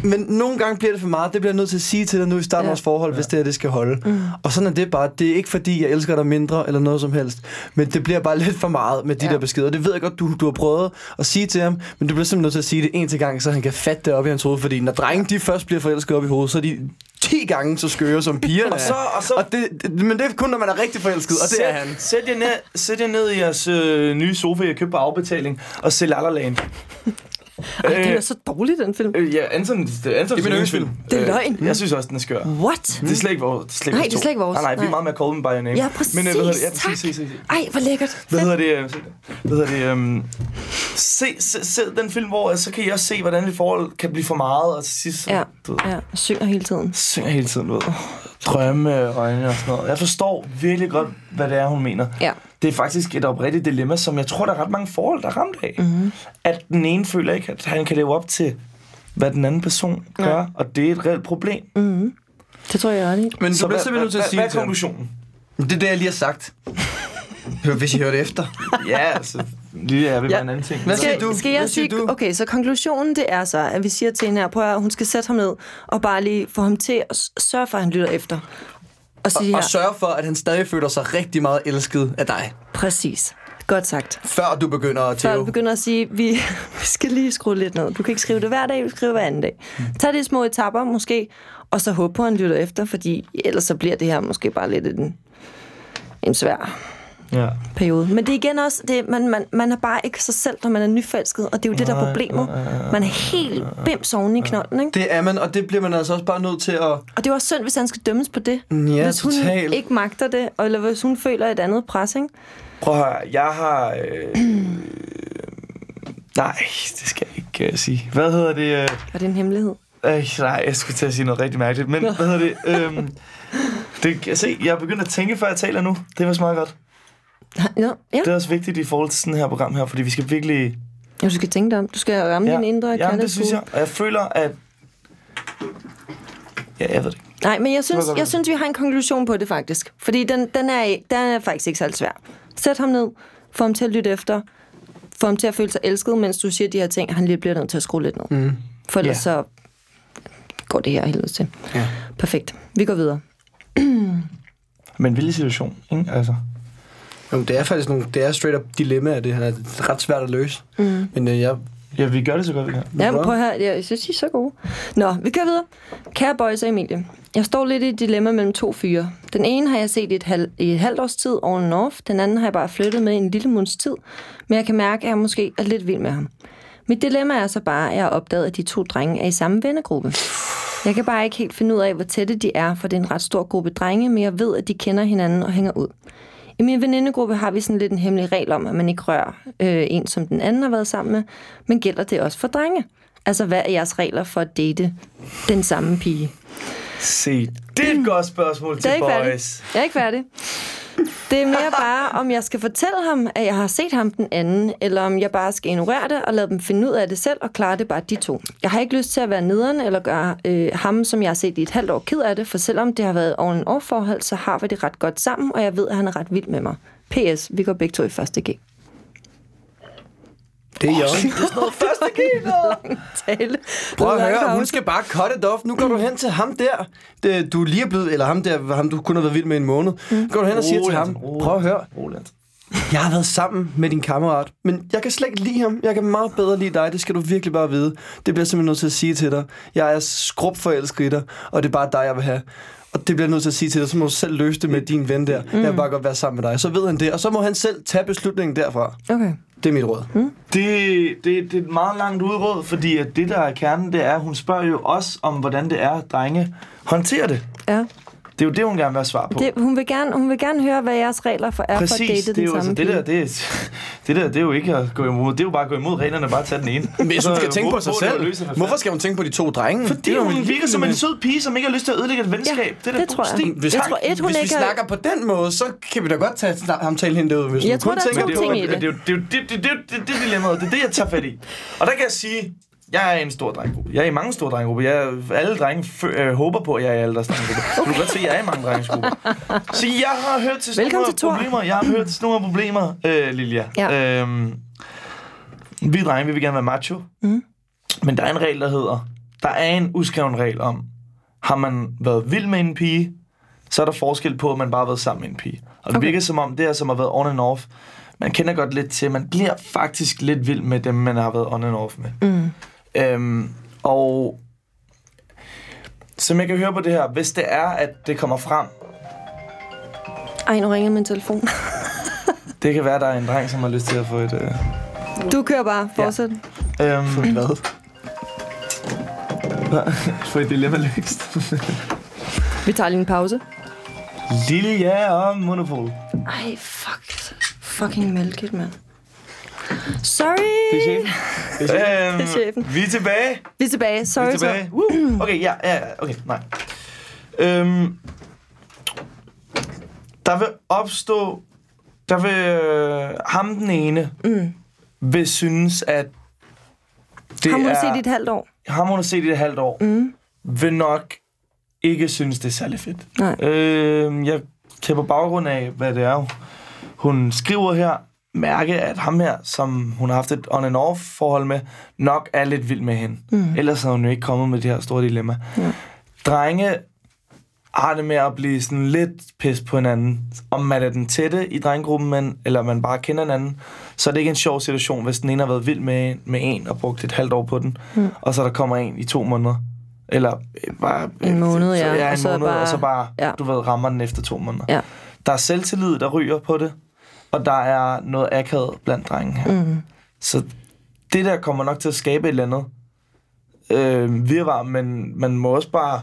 men nogle gange bliver det for meget. Det bliver jeg nødt til at sige til dig nu i starten af Ja. vores forhold, hvis det her det skal holde. Mm. Og sådan er det bare. Det er ikke fordi, jeg elsker dig mindre eller noget som helst. Men det bliver bare (laughs) lidt for meget med de Ja. der beskeder. Det ved jeg godt, du, du har prøvet at sige til ham. Men du bliver simpelthen nødt til at sige det en til gang, så han kan fatte det op i hans hoved. Fordi når drenge de først bliver forelsket op i hovedet, så er de 10 gange så skøre som pigerne Og så- og så- og det, det, men det er kun, når man er rigtig forelsket, og det er han. Sæt jer ned, sæt jer ned i jeres øh, nye sofa, jeg købte på afbetaling, og se La Ej, den er så dårlig, den film. Øh, ja, Anton, det er Antons Det er min yndlingsfilm. Det er Øh, løgn. Jeg synes også, den er skør. What? Det er slet ikke vores. Det er slet Nej, det er slet ikke vores. Nej, nej, vi er meget mere call them by your name. Ja, præcis. Men, øh, hvad hedder det? Ja, tak. præcis, se, se, se. Ej, hvor lækkert. Hvad hedder det? øh, Hvad hedder det? Um, se, se, se, den film, hvor øh, så kan I også se, hvordan et forhold kan blive for meget, og til sidst så, Ja, du ved, ja, jeg synger hele tiden. synger hele tiden, du ved. Drømme, øjne og sådan noget. Jeg forstår virkelig godt, hvad det er, hun mener. Ja. Det er faktisk et oprigtigt dilemma, som jeg tror, der er ret mange forhold, der er ramt af. Mhm. Mm-hmm. At den ene føler ikke, at han kan leve op til, hvad den anden person gør, og det er et reelt problem. Mm. Det tror jeg er ret i. Men du bliver simpelthen nødt til at sige hvad, det er konklusionen? Det er det, jeg lige har sagt. (laughs) Hør, Hvis I hører det efter. ja, altså, lige er vi Ja. en anden ting. Hvad Skal, du? skal jeg Hvad sige, du? okay, så konklusionen det er så, at vi siger til hende her, prøv at hun skal sætte ham ned, og bare lige få ham til at sørge for, at han lytter efter. Og sige Og her, sørge for, at han stadig føler sig rigtig meget elsket af dig. præcis. Godt sagt. Før du begynder at Før du begynder at sige, vi, (laughs) vi skal lige skrue lidt ned. Du kan ikke skrive det hver dag, du skriver hver anden dag. Tag de små etapper måske, og så håb på, at han lytter efter, fordi ellers så bliver det her måske bare lidt en, en svær Ja. periode. Men det er igen også, det, man, man, man er bare ikke sig selv, når man er nyforelsket, og det er jo det, der er problemet. Man er helt bims oven i knolden, ikke? Det er man, og det bliver man altså også bare nødt til at... Og det er også synd, hvis han skal dømmes på det. Ja, hvis hun totalt. ikke magter det, eller hvis hun føler et andet pres, ikke? Prøv at høre, jeg har... Øh, nej, det skal jeg ikke uh, sige. Hvad hedder det? Øh, Og det er en hemmelighed. øh, nej, jeg skulle til at sige noget rigtig mærkeligt. Men hvad hedder det? Øh, det jeg se, jeg er begyndt at tænke, før jeg taler nu. Det var meget godt. Ja, ja. Det er også vigtigt i forhold til sådan her program her, fordi vi skal virkelig... Jo, du skal tænke dig om. Du skal ramme Ja, din indre jamen, det synes jeg. Og jeg føler, at... Ja, jeg ved det. Nej, men jeg synes, jeg synes, vi har en konklusion på det faktisk. Fordi den, den, er, den er faktisk ikke så svær. Sæt ham ned. Få ham til at lytte efter. Få ham til at føle sig elsket, mens du siger de her ting. Han lige bliver nødt til at skrue lidt ned. Mm. For ellers Ja. så går det her helvede til. Ja. Perfekt. Vi går videre. (clears throat) Men vildt situation, ikke? Altså. Jamen, det er faktisk nogle, det er straight up dilemmaer, det her. Det er ret svært at løse. Mm. Men øh, jeg... Ja, vi gør det så godt, vi kan. Ja, prøv høre. Jeg synes, I er så gode. Nå, vi kører videre. Kære boys og Emilie. Jeg står lidt i et dilemma mellem to fyre. Den ene har jeg set i et, halv, i et halvt års tid on and off. Den anden har jeg bare flyttet med i en lille måneds tid. Men jeg kan mærke, at jeg måske er lidt vild med ham. Mit dilemma er så bare, at jeg har opdaget, at de to drenge er i samme vennegruppe. Jeg kan bare ikke helt finde ud af, hvor tætte de er, for det er en ret stor gruppe drenge, men jeg ved, at de kender hinanden og hænger ud. I min venindegruppe har vi sådan lidt en hemmelig regel om, at man ikke rører øh, en, som den anden har været sammen med, men gælder det også for drenge? Altså, hvad er jeres regler for at date den samme pige? Se, det er et godt spørgsmål Jeg til færdig. boys. Jeg er ikke færdig. Det er mere bare, om jeg skal fortælle ham, at jeg har set ham den anden, eller om jeg bare skal ignorere det og lade dem finde ud af det selv og klare det bare de to. Jeg har ikke lyst til at være nederen eller gøre øh, ham, som jeg har set i et halvt år, ked af det, for selvom det har været over en forhold, så har vi det ret godt sammen, og jeg ved, at han er ret vild med mig. P.S. Vi går begge to i første G. Det er jeg. Første kino! (laughs) Tale. Prøv at høre, hun skal bare cut it off. Nu går du hen til ham der, det, du lige er blevet, eller ham der, ham du kun har været vild med i en måned. Mm. Går du hen og siger til ham, prøv at høre, Roland. jeg har været sammen med din kammerat, men jeg kan slet ikke lide ham. Jeg kan meget bedre lide dig, det skal du virkelig bare vide. Det bliver jeg simpelthen nødt til at sige til dig. Jeg er skrubforelsket i dig, og det er bare dig, jeg vil have. Og det bliver jeg nødt til at sige til dig, så må du selv løse det med din ven der. Mm. Jeg vil bare godt være sammen med dig. Så ved han det, og så må han selv tage beslutningen derfra. Okay. Det er mit råd. Mm. Det, det, det er et meget langt udråd, fordi at det, der er kernen, det er, at hun spørger jo også om, hvordan det er, at drenge håndterer det. Ja. Det er jo det, hun gerne vil have svar på. Det, hun, vil gerne, hun vil gerne høre, hvad jeres regler for, er Præcis, for at date det er den jo samme altså, det der, pige. det, er, det der, det er jo ikke at gå imod. Det er jo bare at gå imod reglerne, bare tage den ene. Hvis hun Så skal tænke på sig selv, hvorfor skal hun tænke på de to drenge? Fordi Det er jo hun en virker som en sød pige, som ikke har lyst til at ødelægge et venskab. Ja, det er da det tror jeg. stil. Hvis, Jeg han, tror, et, hun hvis vi er- snakker på den måde, så kan vi da godt tage samtalen hende derud. Hvis Jeg hun tror, kun der er tænker to ting i det. det. Er jo det dilemmaet. Det er det, jeg tager fat i. Og der kan jeg sige, jeg er en stor drengegruppe. Jeg er i mange store drenggrupper. Jeg alle drenge fø- øh, håber på, at jeg er i alle deres drenggrupper. Okay. Du kan godt se, at jeg er i mange drengegrupper. Så jeg har hørt til sådan nogle problemer. Jeg har hørt til sådan nogle problemer, øh, Lilja. Ja. Øhm, vi drenge, vi vil gerne være macho. Mm. Men der er en regel, der hedder, der er en uskreven regel om, har man været vild med en pige, så er der forskel på, at man bare har været sammen med en pige. Og det Okay. virker som om, det er som har været on and off. Man kender godt lidt til, man bliver faktisk lidt vild med dem, man har været on and off med. Mm. Øhm, og som jeg kan høre på det her, hvis det er, at det kommer frem, Ej, nu ringer min telefon. (laughs) det kan være, at der er en dreng, som har lyst til at få et... Øh, Du kører bare. Fortsæt. øhm, Hvad? (laughs) få et dilemma løst. Vi tager lige en pause. Lilja og Monopol. Ej, fuck. Fucking mælket, mand. Sorry. Det er chefen. Det er Det er chefen. Vi er tilbage. Vi er tilbage. Sorry, Vi er tilbage. Woo. Okay, ja, ja, ja, okay, nej. Øhm, der vil opstå... Der vil... Øh, ham den ene Mm. vil synes, at... Det Ham hun er, har set i et halvt år. ham, hun har set i et halvt år, Mm. vil nok ikke synes, det er særlig fedt. Nej. Øh, jeg kan på baggrund af, hvad det er, hun skriver her, mærke, at ham her, som hun har haft et on and off forhold med, nok er lidt vild med hende. Mm. Ellers havde hun jo ikke kommet med det her store dilemma. Ja. Drenge har det med at blive sådan lidt pis på hinanden. Om man er den tætte i drengegruppen, men, eller man bare kender hinanden, så er det ikke en sjov situation, hvis den ene har været vild med, med en og brugt et halvt år på den, Mm. og så der kommer en i to måneder. Eller øh, bare... En måned, så, ja. ja. Og en så måned, bare- og så bare, ja. du ved, rammer den efter to måneder. Ja. Der er selvtillid, der ryger på det, og der er noget akavet blandt drenge her. Mm. Så det der kommer nok til at skabe et eller andet øh, virvar, men man må også bare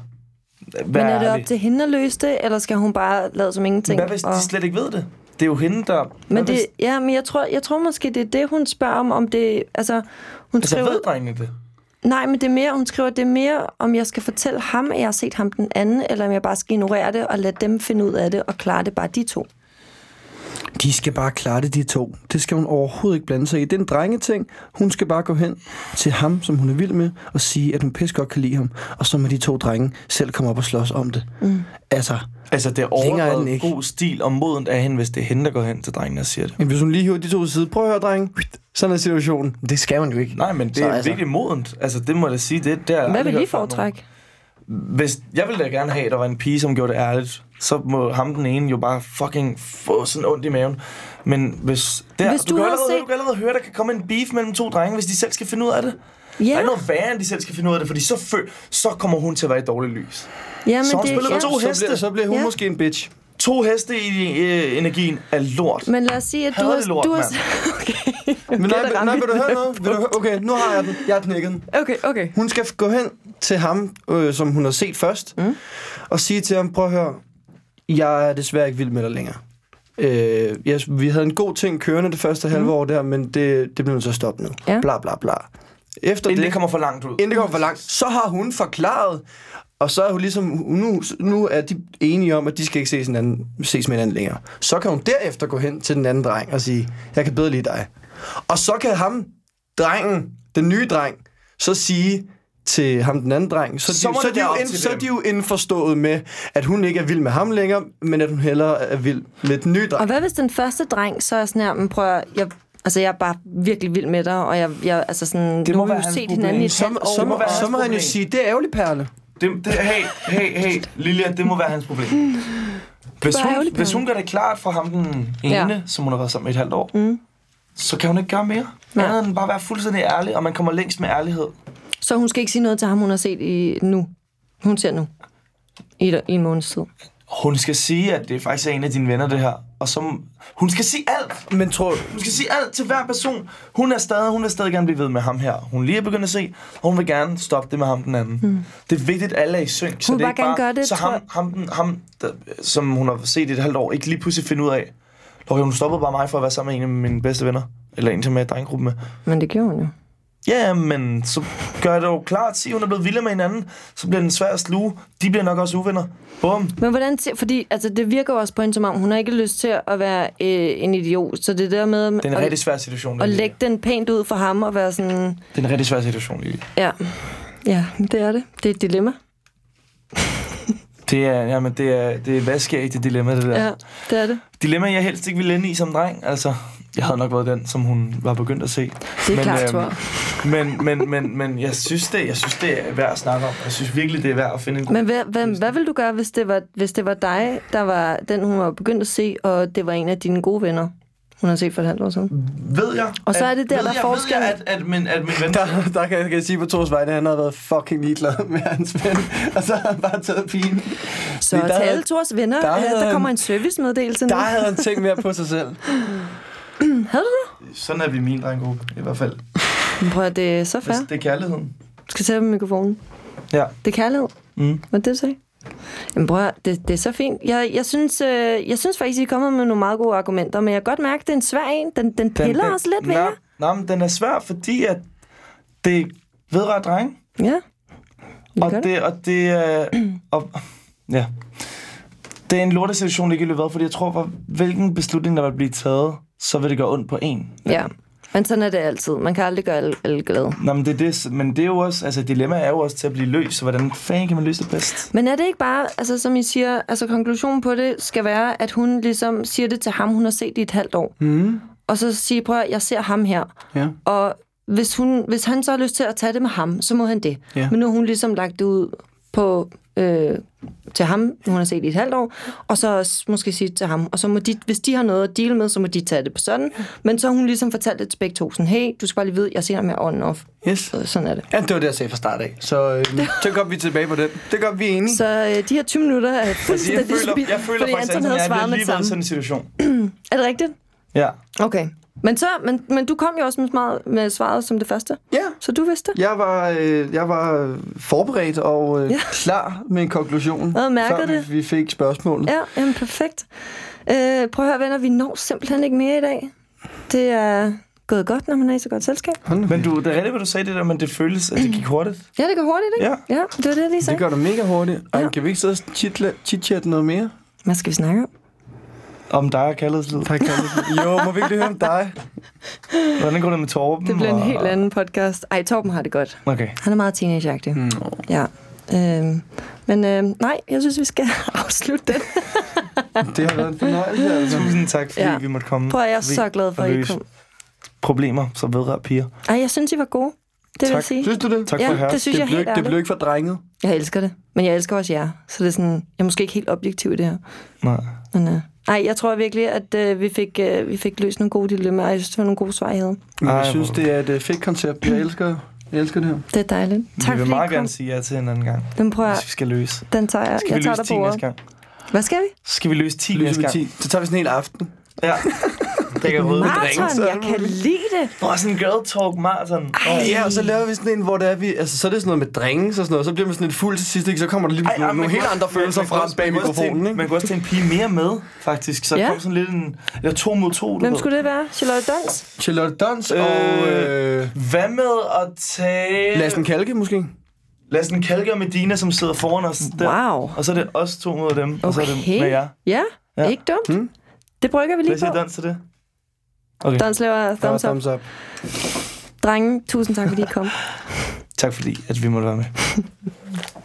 være Men er det op til hende at løse det, eller skal hun bare lade som ingenting? Hvad hvis og... de slet ikke ved det? Det er jo hende, der... Men det, hvis, ja, men jeg tror, jeg tror måske, det er det, hun spørger om, om det, altså, hun altså, skriver, ved drengene det? nej, men det er mere, hun skriver, det er mere, om jeg skal fortælle ham, at jeg har set ham den anden, eller om jeg bare skal ignorere det, og lade dem finde ud af det, og klare det bare de to. De skal bare klare det, de to. Det skal hun overhovedet ikke blande sig i. Det er en drengeting. Hun skal bare gå hen til ham, som hun er vild med, og sige, at hun pisse godt kan lide ham. Og så må de to drenge selv komme op og slås om det. Mm. Altså, Altså, det er er den ikke. god stil og modent af hende, hvis det er hende, der går hen til drengene og siger det. men hvis hun lige hører de to side, prøv at høre, dreng. Sådan er situationen. Det skal man jo ikke. Nej, men det Så er altså- virkelig modent. Altså, det må jeg da sige. Det, jeg Hvad vil I foretrække? Hvis, jeg ville da gerne have, at der var en pige, som gjorde det ærligt. Så må ham den ene jo bare fucking få sådan ondt i maven. Men hvis... Der, Hvis du kan havde allerede, set- Du kan allerede høre, der kan komme en beef mellem to drenge, hvis de selv skal finde ud af det. Der Ja, er ikke noget værre, end de selv skal finde ud af det, fordi så, fø, så kommer hun til at være i dårligt lys. ja men så hun det, spiller ja. to så, heste. bliver, så bliver hun Ja. måske en bitch. To heste i øh, energien er lort. Men lad os sige, at du har... det lort, du har (laughs) okay. Men nej, nej, ramme vil du høre noget? Vil du høre? Okay, nu har jeg den. Jeg har knækket den. Okay, okay. Hun skal gå hen til ham, øh, som hun har set først, mm. og sige til ham, prøv at høre, jeg er desværre ikke vild med dig længere. Øh, yes, vi havde en god ting kørende det første halve år der, men det, det blev nødt til at stoppe nu. Ja. Bla bla bla. Efter Inden det, det kommer for langt ud. inden det kommer for langt, så har hun forklaret, og så er hun ligesom, nu, nu er de enige om, at de skal ikke ses, hinanden, ses med hinanden længere. Så kan hun derefter gå hen til den anden dreng og sige, jeg kan bedre lide dig. Og så kan ham, drengen, den nye dreng, så sige til ham, den anden dreng, så, Så de, så, de, jo ind, så er de jo indforstået med, at hun ikke er vild med ham længere, men at hun hellere er vild med den nye dreng. Og hvad hvis den første dreng så er sådan her, men prøv at, jeg, altså jeg er bare virkelig vild med dig, og jeg, jeg altså sådan, Det nu må har vi jo set problem. hinanden i et så, halvt år. så, må så må han jo sige, det er ærgerligt, Perle. Det, det, hey, hey, hey, Lilja, det må være hans problem. (laughs) Hvis hun, ærgerligt, hvis hun gør det klart for ham, den ene, Ja. som hun har været sammen med i et halvt år, mm. så kan hun ikke gøre mere. Nej. Andet end bare være fuldstændig ærlig, og man kommer længst med ærlighed. Så hun skal ikke sige noget til ham, hun har set i nu. Hun ser nu. I, et- i en måneds tid. Hun skal sige, at det faktisk er en af dine venner, det her. Og så, hun skal sige alt. Men tror Hun skal sige alt til hver person. Hun er stadig, hun er stadig gerne blive ved med ham her. Hun lige er begyndt at se, og hun vil gerne stoppe det med ham den anden. Mm. Det er vigtigt, at alle er i synk. Så Hun det vil er bare ikke gerne gøre det, så ham, ham, den- ham der, som hun har set i et halvt år, ikke lige pludselig finde ud af, okay, hun stoppede bare mig for at være sammen med en af mine bedste venner. Eller en, som jeg er i drengegruppe med. Men det gjorde hun jo. Ja, men så gør det jo klart, sig, hun er blevet vild med hinanden, så bliver den svær at sluge. De bliver nok også uvenner. Bum. Men hvordan, fordi altså, det virker også på hende, som om hun har ikke lyst til at være øh, en idiot. Så det der med Det er en at, rigtig svær situation. at Lili. lægge den pænt ud for ham og være sådan... Det er en rigtig svær situation, Lili. Ja, ja det er det. Det er et dilemma. Det er, jamen, det er, det er vaskægte dilemma, det der. Ja, det er det. Dilemma, jeg helst ikke ville ende i som dreng. Altså, jeg havde nok været den, som hun var begyndt at se. Det er klart, øhm. (laughs) Men, men, men, men jeg, synes det, jeg synes, det er værd at snakke om. Jeg synes virkelig, det er værd at finde en god... Men hvad, hvad, hvad vil du gøre, hvis det, var, hvis det var dig, der var den, hun var begyndt at se, og det var en af dine gode venner, hun har set for et halvt år siden? ved jeg... Og så er det der, ved der er jeg, forskel. Ved jeg, at, at, min, at min ven... der, der kan, jeg, kan jeg sige på Tors vegne, at han havde været fucking ligeglad med hans ven. Og så har han bare taget pigen. Så der til alle Tors venner, der der, havde der kommer en servicemeddelelse nu. Der havde han tænkt mere på sig selv. (laughs) (clears throat) Havde du det? Sådan er vi min drengegruppe, i hvert fald. Men Prøv at det er så fair. Hvis det er kærligheden. Du skal tage på mikrofonen. Ja. Det er kærlighed. Mm. Hvad det, du sagde? Jamen høre, det, det er så fint. Jeg, jeg, synes, øh, jeg synes faktisk, I er kommet med nogle meget gode argumenter, men jeg kan godt mærke, at det er en svær en. Den, den piller den, også lidt ved jer. nej, men den er svær, fordi at det vedrører drenge. Ja. Og det. det, og det er... (clears throat) Og, ja. Det er en lortesituation, det ikke ville været, fordi jeg tror, for hvilken beslutning, der vil blive taget, så vil det gøre ondt på en. Ja. Men sådan er det altid. Man kan aldrig gøre alle, alle glade. Nå, men det er det, men det er jo også, altså dilemma er jo også til at blive løst, så hvordan fanden kan man løse det bedst? Men er det ikke bare, altså som I siger, altså konklusionen på det skal være, at hun ligesom siger det til ham, hun har set i et halvt år. Mm. Og så siger, prøv at, jeg ser ham her. Ja. Og hvis, hun, hvis han så har lyst til at tage det med ham, så må han det. Ja. Men nu har hun ligesom lagt det ud på, øh, til ham, hun har set i et halvt år, og så måske sige til ham. Og så må de, hvis de har noget at deal med, så må de tage det på sådan. Men så har hun ligesom fortalt det til begge to, sådan, hey, du skal bare lige vide, jeg ser ham med on off. Yes. Så sådan er det. Ja, det var det, jeg sagde fra start af. Så øh, (laughs) så går vi tilbage på den. Det gør vi enige. Så øh, de her 20 minutter er Altså, jeg fuldstændig føler, spildt, jeg føler fordi faktisk, Anton havde jeg svaret har lige det været sådan en situation. (clears throat) Er det rigtigt? Ja. Okay. Men, så, men, men du kom jo også med, svaret, med svaret som det første, Ja. så du vidste det. Jeg var, øh, jeg var forberedt og øh, Ja. klar med en konklusion, Jeg før det. Vi, vi fik spørgsmålet. Ja, jamen perfekt. Øh, prøv at høre, venner, vi når simpelthen ikke mere i dag. Det er gået godt, når man er i så godt selskab. Men du, det er rigtigt, hvad du sagde det der, men det føles, at det gik hurtigt. Ja, det går hurtigt, ikke? Ja. Ja, det var det, jeg lige sagde. det gør du mega hurtigt. Ej, Ja. kan vi ikke sidde og chit- chit-chatte noget mere? Hvad skal vi snakke om? Om dig og kærlighedslivet. Tak, Kalle. Jo, må vi ikke lige høre om dig? Hvordan går det med Torben? Det bliver en og- helt anden podcast. Ej, Torben har det godt. Okay. Han er meget teenageagtig. Mm. Ja. Øhm, men øh, nej, jeg synes, vi skal (laughs) afslutte den. Det har været en fornøjelse, altså. Tusind tak, fordi Ja. vi måtte komme. Prøv jeg er så glad for, at I kom. Problemer, som vedrører piger. Ej, jeg synes, I var gode. Det vil Tak. jeg sige. Synes du det? Tak Ja, for høre. det synes det, jeg blev, helt ikke- det blev ikke for drenget. Jeg elsker det. Men jeg elsker også jer. Så det er sådan, jeg er måske ikke helt objektiv i det her. Nej. Men, øh, ej, jeg tror virkelig, at øh, vi, fik, øh, vi fik løst nogle gode dilemmaer. Jeg synes, det var nogle gode svar, I havde. Ej, jeg synes, det er et øh, fedt koncept. Jeg elsker, jeg elsker det her. Det er dejligt. Tak vi vil meget gerne sige ja til en anden gang, Den prøver jeg. hvis vi skal løse. Den tager jeg. Skal Jeg vi tager løse dig 10 på næste ordet. gang? Hvad skal vi? Skal vi løse 10 Lyser næste gang. 10. Så tager vi sådan en hel aften. Ja. (laughs) Drikker røde drinks. jeg kan lide det. Nå, sådan en girl talk marathon. Ej, ja, og så laver vi sådan en, hvor det er, vi, altså, så er det sådan noget med drinks og sådan noget, så bliver man sådan lidt fuld til sidst, ikke? så kommer der lige Ej, nogle, nogle helt andre følelser man frem bag en- mikrofonen. Ikke? Man kunne også tage en pige mere med, faktisk. Så Ja. ja. kom sådan lidt en... Eller to mod to, du Hvem ved. skulle det være? Charlotte Dons? Charlotte Dons og øh, Hvad med at tage... Lassen Kalke måske? Lassen Kalke og Medina, som sidder foran os. Der. Wow. Og så er det os to mod dem, og så er det Okay. med jer. Ja, Ja. ikke dumt. Hmm? Det brygger vi Hvad lige siger på. dans til det? Okay. Der var thumbs up. thumbs up. Drenge, tusind tak, fordi I kom. (laughs) Tak fordi, at vi måtte være med. (laughs)